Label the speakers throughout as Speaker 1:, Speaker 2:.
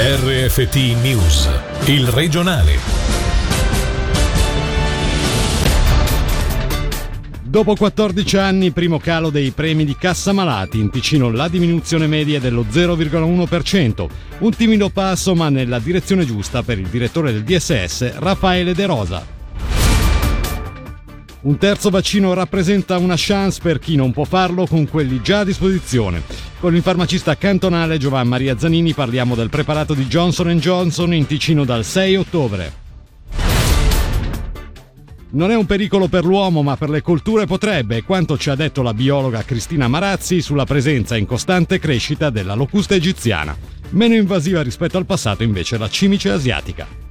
Speaker 1: RFT News, il regionale.
Speaker 2: Dopo 14 anni, primo calo dei premi di cassa malati, in Ticino la diminuzione media è dello 0,1%, un timido passo ma nella direzione giusta per il direttore del DSS Raffaele De Rosa. Un terzo vaccino rappresenta una chance per chi non può farlo con quelli già a disposizione. Con il farmacista cantonale Giovan Maria Zanini parliamo del preparato di Johnson Johnson in Ticino dal 6 ottobre. Non è un pericolo per l'uomo, ma per le colture potrebbe, quanto ci ha detto la biologa Cristina Marazzi sulla presenza in costante crescita della locusta egiziana. Meno invasiva rispetto al passato invece la cimice asiatica.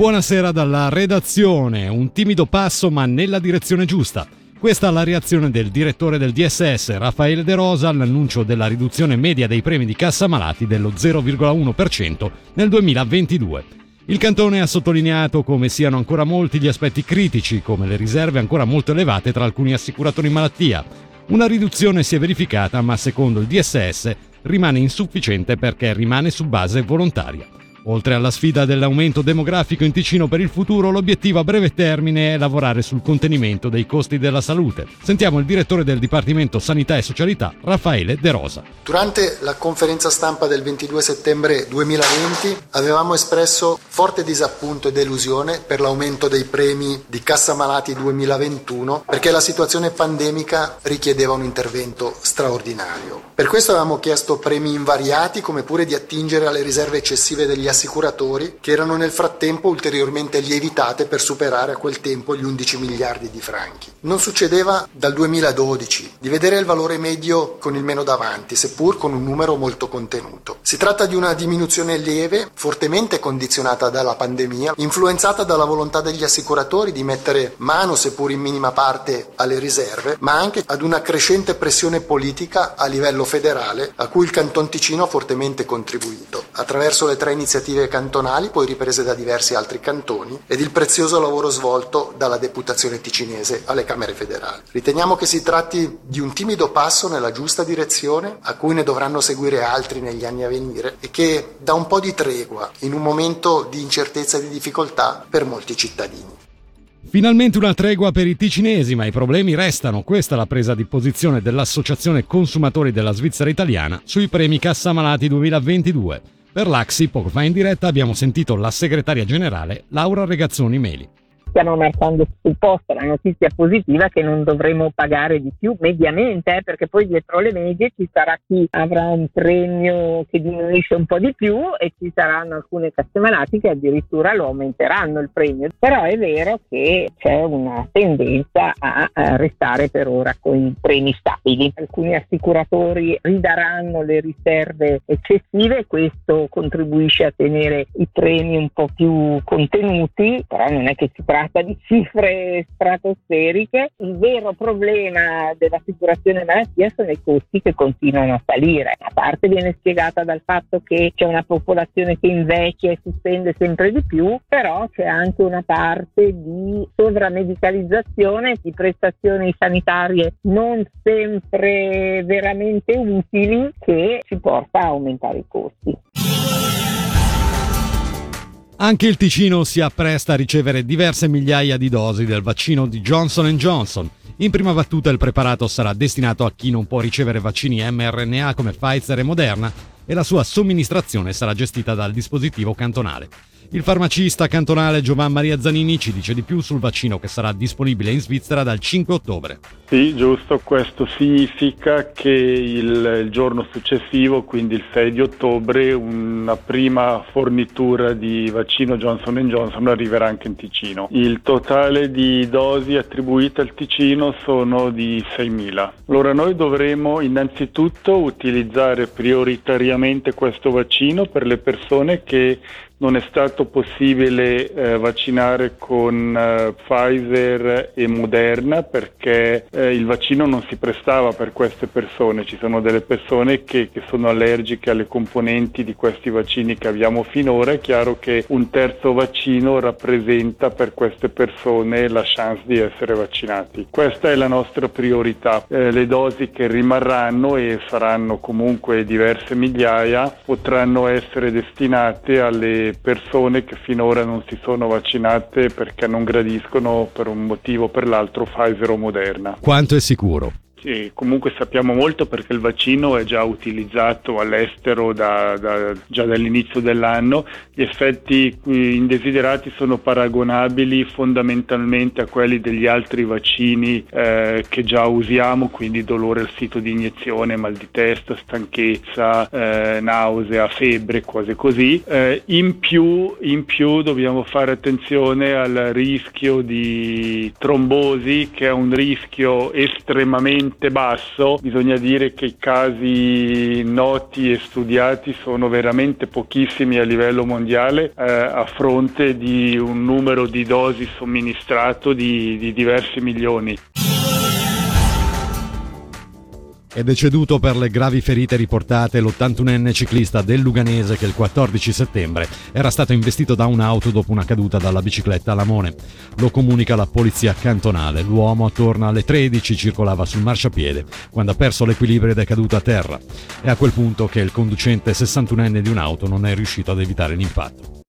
Speaker 2: Buonasera dalla redazione, un timido passo ma nella direzione giusta. Questa è la reazione del direttore del DSS, Raffaele De Rosa, all'annuncio della riduzione media dei premi di cassa malati dello 0,1% nel 2022. Il cantone ha sottolineato come siano ancora molti gli aspetti critici, come le riserve ancora molto elevate tra alcuni assicuratori malattia. Una riduzione si è verificata, ma secondo il DSS rimane insufficiente perché rimane su base volontaria. Oltre alla sfida dell'aumento demografico in Ticino per il futuro, l'obiettivo a breve termine è lavorare sul contenimento dei costi della salute. Sentiamo il direttore del Dipartimento Sanità e Socialità, Raffaele De Rosa.
Speaker 3: Durante la conferenza stampa del 22 settembre 2020 avevamo espresso forte disappunto e delusione per l'aumento dei premi di Cassa Malati 2021 perché la situazione pandemica richiedeva un intervento straordinario. Per questo avevamo chiesto premi invariati come pure di attingere alle riserve eccessive degli assicuratori che erano nel frattempo ulteriormente lievitate per superare a quel tempo gli 11 miliardi di franchi. Non succedeva dal 2012 di vedere il valore medio con il meno davanti, seppur con un numero molto contenuto. Si tratta di una diminuzione lieve, fortemente condizionata dalla pandemia, influenzata dalla volontà degli assicuratori di mettere mano, seppur in minima parte, alle riserve, ma anche ad una crescente pressione politica a livello federale a cui il Canton Ticino ha fortemente contribuito, attraverso le tre iniziative iniziative cantonali, poi riprese da diversi altri cantoni, ed il prezioso lavoro svolto dalla Deputazione ticinese alle Camere federali. Riteniamo che si tratti di un timido passo nella giusta direzione, a cui ne dovranno seguire altri negli anni a venire, e che dà un po' di tregua in un momento di incertezza e di difficoltà per molti cittadini.
Speaker 2: Finalmente una tregua per i ticinesi, ma i problemi restano. Questa è la presa di posizione dell'Associazione Consumatori della Svizzera Italiana sui premi Cassa Malati 2022. Per l'Axi, poco fa in diretta, abbiamo sentito la segretaria generale Laura Regazzoni Meli
Speaker 4: stiamo marcando sul posto la notizia positiva che non dovremo pagare di più mediamente, eh, perché poi dietro le medie ci sarà chi avrà un premio che diminuisce un po' di più e ci saranno alcune casse malati che addirittura lo aumenteranno il premio. Però è vero che c'è una tendenza a, restare per ora con i premi stabili. Alcuni assicuratori ridaranno le riserve eccessive questo contribuisce a tenere i premi un po' più contenuti, però non è che si tratta tratta di cifre stratosferiche. Il vero problema dell'assicurazione malattia sono i costi che continuano a salire. A parte viene spiegata dal fatto che c'è una popolazione che invecchia e si spende sempre di più, però c'è anche una parte di sovramedicalizzazione di prestazioni sanitarie non sempre veramente utili che ci porta a aumentare i costi.
Speaker 2: Anche il Ticino si appresta a ricevere diverse migliaia di dosi del vaccino di Johnson Johnson. In prima battuta il preparato sarà destinato a chi non può ricevere vaccini mRNA come Pfizer e Moderna e la sua somministrazione sarà gestita dal dispositivo cantonale. Il farmacista cantonale Giovan Maria Zanini ci dice di più sul vaccino che sarà disponibile in Svizzera dal 5 ottobre.
Speaker 5: Sì, giusto, questo significa che il, il, giorno successivo, quindi il 6 di ottobre, una prima fornitura di vaccino Johnson Johnson arriverà anche in Ticino. Il totale di dosi attribuite al Ticino sono di 6.000. Allora noi dovremo innanzitutto utilizzare prioritariamente questo vaccino per le persone che non è stato possibile eh, vaccinare con eh, Pfizer e Moderna perché eh, il vaccino non si prestava per queste persone, ci sono delle persone che, che, sono allergiche alle componenti di questi vaccini che abbiamo finora, è chiaro che un terzo vaccino rappresenta per queste persone la chance di essere vaccinati. Questa è la nostra priorità, eh, le dosi che rimarranno e saranno comunque diverse migliaia potranno essere destinate alle persone che finora non si sono vaccinate perché non gradiscono per un motivo o per l'altro Pfizer o Moderna.
Speaker 2: Quanto è sicuro?
Speaker 5: Sì, comunque sappiamo molto perché il vaccino è già utilizzato all'estero da, da, già dall'inizio dell'anno. Gli effetti indesiderati sono paragonabili fondamentalmente a quelli degli altri vaccini eh, che già usiamo, quindi dolore al sito di iniezione, mal di testa, stanchezza, eh, nausea, febbre, cose così. Eh, in, più, in più dobbiamo fare attenzione al rischio di trombosi che è un rischio estremamente veramente basso, bisogna dire che i casi noti e studiati sono veramente pochissimi a livello mondiale eh, a fronte di un numero di dosi somministrato di, di diversi milioni
Speaker 2: è deceduto per le gravi ferite riportate l'81enne ciclista del Luganese che il 14 settembre era stato investito da un'auto dopo una caduta dalla bicicletta a Lamone. Lo comunica la polizia cantonale. L'uomo attorno alle 13 circolava sul marciapiede quando ha perso l'equilibrio ed è caduto a terra. È a quel punto che il conducente 61enne di un'auto non è riuscito ad evitare l'impatto.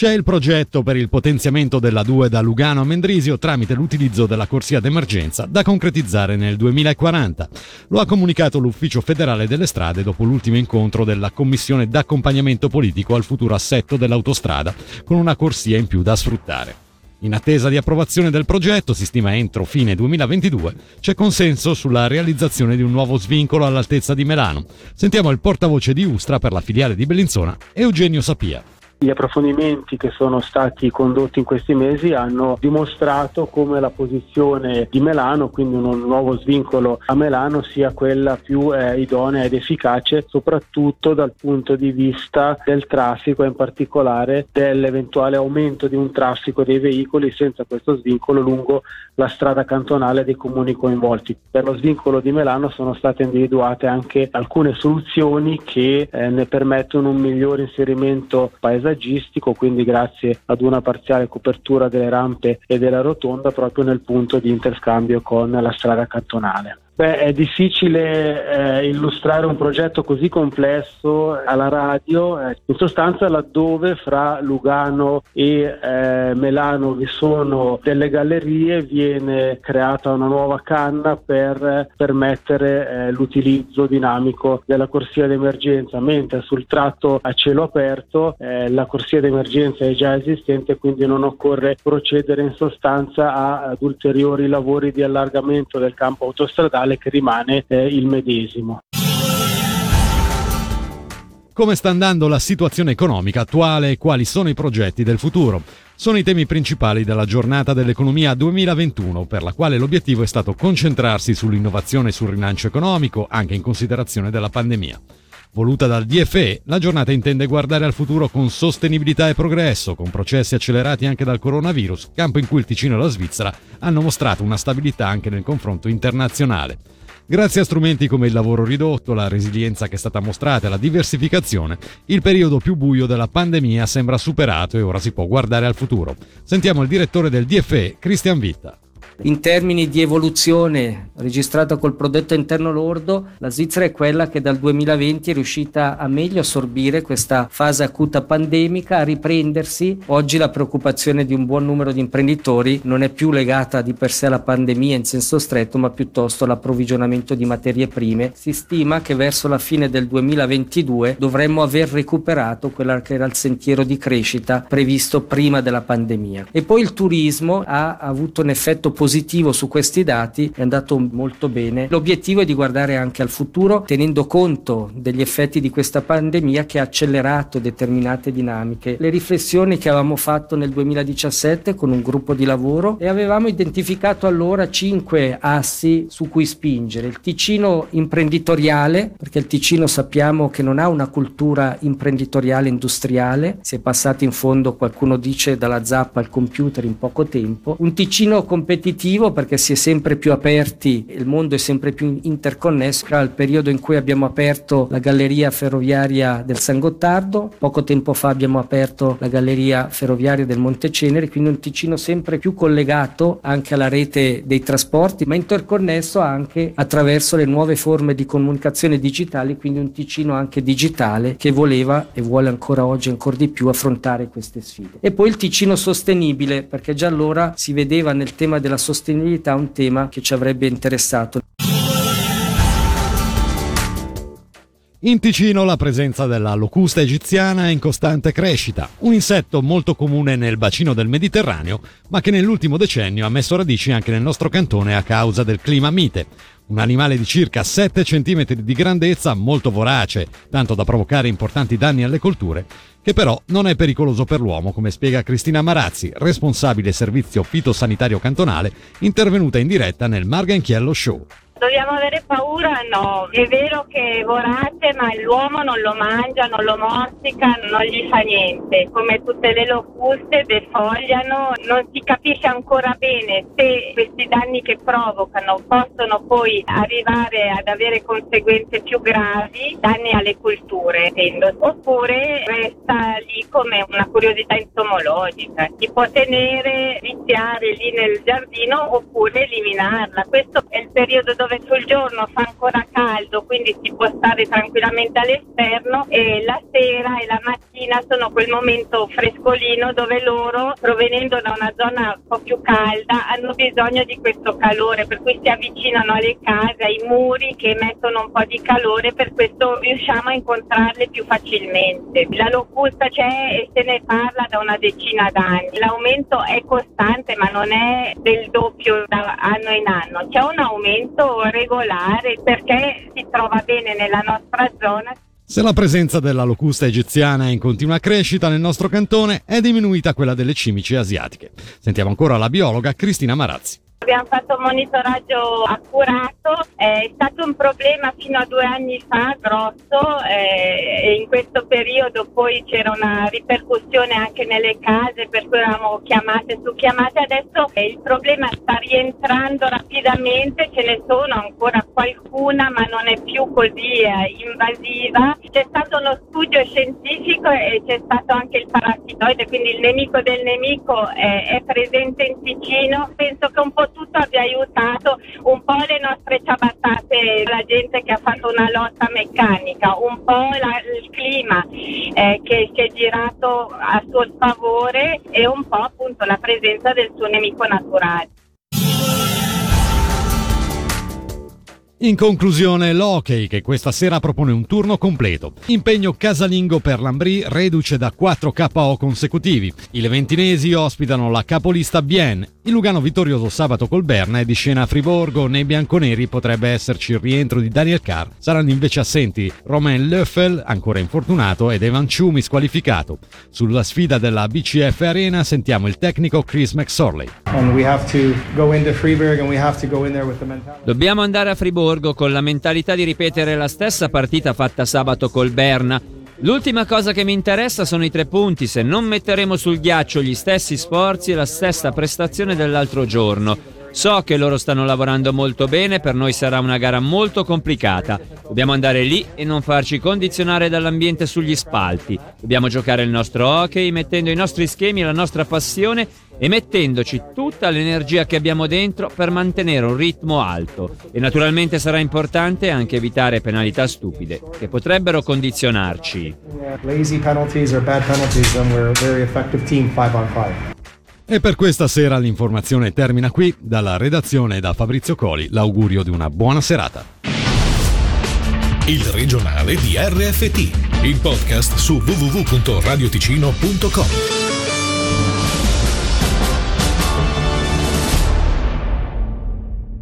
Speaker 2: C'è il progetto per il potenziamento della 2 da Lugano a Mendrisio tramite l'utilizzo della corsia d'emergenza da concretizzare nel 2040. Lo ha comunicato l'Ufficio federale delle strade dopo l'ultimo incontro della Commissione d'accompagnamento politico al futuro assetto dell'autostrada con una corsia in più da sfruttare. In attesa di approvazione del progetto, si stima entro fine 2022, c'è consenso sulla realizzazione di un nuovo svincolo all'altezza di Melano. Sentiamo il portavoce di Ustra per la filiale di Bellinzona, Eugenio Sapia.
Speaker 6: Gli approfondimenti che sono stati condotti in questi mesi hanno dimostrato come la posizione di Melano, quindi un nuovo svincolo a Melano, sia quella più eh, idonea ed efficace, soprattutto dal punto di vista del traffico e in particolare dell'eventuale aumento di un traffico dei veicoli senza questo svincolo lungo la strada cantonale dei comuni coinvolti. Per lo svincolo di Melano sono state individuate anche alcune soluzioni che eh, ne permettono un migliore inserimento paesaggistico paesaggistico, quindi grazie ad una parziale copertura delle rampe e della rotonda proprio nel punto di interscambio con la strada cantonale. Beh, è difficile eh, illustrare un progetto così complesso alla radio, eh, in sostanza laddove fra Lugano e eh, Melano vi sono delle gallerie viene creata una nuova canna per permettere eh, l'utilizzo dinamico della corsia d'emergenza, mentre sul tratto a cielo aperto eh, la corsia d'emergenza è già esistente, quindi non occorre procedere in sostanza ad ulteriori lavori di allargamento del campo autostradale generale che rimane eh, il medesimo.
Speaker 2: Come sta andando la situazione economica attuale e quali sono i progetti del futuro? Sono i temi principali della giornata dell'economia 2021, per la quale l'obiettivo è stato concentrarsi sull'innovazione e sul rilancio economico, anche in considerazione della pandemia. Voluta dal DFE, la giornata intende guardare al futuro con sostenibilità e progresso, con processi accelerati anche dal coronavirus, campo in cui il Ticino e la Svizzera hanno mostrato una stabilità anche nel confronto internazionale. Grazie a strumenti come il lavoro ridotto, la resilienza che è stata mostrata e la diversificazione, il periodo più buio della pandemia sembra superato e ora si può guardare al futuro. Sentiamo il direttore del DFE, Christian Vitta.
Speaker 7: In termini di evoluzione registrata col prodotto interno lordo, la Svizzera è quella che dal 2020 è riuscita a meglio assorbire questa fase acuta pandemica, a riprendersi. Oggi la preoccupazione di un buon numero di imprenditori non è più legata di per sé alla pandemia in senso stretto, ma piuttosto all'approvvigionamento di materie prime. Si stima che verso la fine del 2022 dovremmo aver recuperato quello che era il sentiero di crescita previsto prima della pandemia. E poi il turismo ha avuto un effetto positivo positivo su questi dati, è andato molto bene. L'obiettivo è di guardare anche al futuro tenendo conto degli effetti di questa pandemia che ha accelerato determinate dinamiche. Le riflessioni che avevamo fatto nel 2017 con un gruppo di lavoro e avevamo identificato allora cinque assi su cui spingere. Il Ticino imprenditoriale, perché il Ticino sappiamo che non ha una cultura imprenditoriale industriale, si è passati in fondo, qualcuno dice, dalla zappa al computer in poco tempo. Un Ticino competitivo perché si è sempre più aperti, il mondo è sempre più interconnesso. Era il periodo in cui abbiamo aperto la galleria ferroviaria del San Gottardo, poco tempo fa abbiamo aperto la galleria ferroviaria del Monte Cenere, quindi un Ticino sempre più collegato anche alla rete dei trasporti, ma interconnesso anche attraverso le nuove forme di comunicazione digitali, quindi un Ticino anche digitale che voleva e vuole ancora oggi ancora di più affrontare queste sfide. E poi il Ticino sostenibile, perché già allora si vedeva nel tema della sostenibilità un tema che ci avrebbe interessato.
Speaker 2: In Ticino la presenza della locusta egiziana è in costante crescita, un insetto molto comune nel bacino del Mediterraneo, ma che nell'ultimo decennio ha messo radici anche nel nostro cantone a causa del clima mite. Un animale di circa 7 cm di grandezza, molto vorace, tanto da provocare importanti danni alle colture, che però non è pericoloso per l'uomo, come spiega Cristina Marazzi, responsabile servizio fitosanitario cantonale, intervenuta in diretta nel Marganchiello Show.
Speaker 8: Dobbiamo avere paura? No, è vero che è vorace, ma l'uomo non lo mangia, non lo morsica, non gli fa niente. Come tutte le locuste defogliano, non si capisce ancora bene se questi danni che provocano possono poi arrivare ad avere conseguenze più gravi, danni alle culture, intendo. oppure resta lì come una curiosità entomologica. Si può tenere, viziare lì nel giardino oppure eliminarla. Questo è il periodo dove dove sul giorno fa ancora caldo, quindi si può stare tranquillamente all'esterno e la sera e la mattina sono quel momento frescolino dove loro, provenendo da una zona un po' più calda, hanno bisogno di questo calore, per cui si avvicinano alle case, ai muri che emettono un po' di calore, per questo riusciamo a incontrarle più facilmente. La locusta c'è e se ne parla da una decina d'anni. L'aumento è costante, ma non è del doppio da anno in anno. C'è un aumento regolare perché si trova bene nella nostra zona.
Speaker 2: Se la presenza della locusta egiziana è in continua crescita nel nostro cantone, è diminuita quella delle cimici asiatiche. Sentiamo ancora la biologa Cristina Marazzi.
Speaker 8: Abbiamo fatto un monitoraggio accurato, è stato un problema fino a due anni fa grosso eh, e in questo periodo poi c'era una ripercussione anche nelle case per cui eravamo chiamate su chiamate, adesso eh, il problema sta rientrando rapidamente, ce ne sono ancora qualcuna ma non è più così eh, invasiva. C'è stato uno studio scientifico e c'è stato anche il parassitoide, quindi il nemico del nemico è presente in Ticino, penso che un po' tutto abbia aiutato un po' le nostre ciabattate, la gente che ha fatto una lotta meccanica, un po' la, il clima eh, che si è girato a suo sfavore e un po' appunto la presenza del suo nemico naturale.
Speaker 2: In conclusione, l'Hockey che questa sera propone un turno completo. Impegno casalingo per l'Ambri reduce da 4 KO consecutivi. I leventinesi ospitano la capolista Bien. Il Lugano vittorioso sabato col Berna è di scena a Friborgo. Nei bianconeri potrebbe esserci il rientro di Daniel Carr. Saranno invece assenti Romain Löffel, ancora infortunato, ed Evan Ciumi squalificato. Sulla sfida della BCF Arena sentiamo il tecnico Chris McSorley.
Speaker 9: Dobbiamo andare a Friborgo Borgo con la mentalità di ripetere la stessa partita fatta sabato col Berna. L'ultima cosa che mi interessa sono i tre punti, se non metteremo sul ghiaccio gli stessi sforzi e la stessa prestazione dell'altro giorno. So che loro stanno lavorando molto bene, per noi sarà una gara molto complicata. Dobbiamo andare lì e non farci condizionare dall'ambiente sugli spalti. Dobbiamo giocare il nostro hockey mettendo i nostri schemi e la nostra passione e mettendoci tutta l'energia che abbiamo dentro per mantenere un ritmo alto. E naturalmente sarà importante anche evitare penalità stupide che potrebbero condizionarci. Lazy penalties or bad penalties and we're a very effective team 5 on 5.
Speaker 2: E per questa sera l'informazione termina qui. Dalla redazione da Fabrizio Coli l'augurio di una buona serata.
Speaker 1: Il regionale di RFT, il podcast su www.radioticino.com.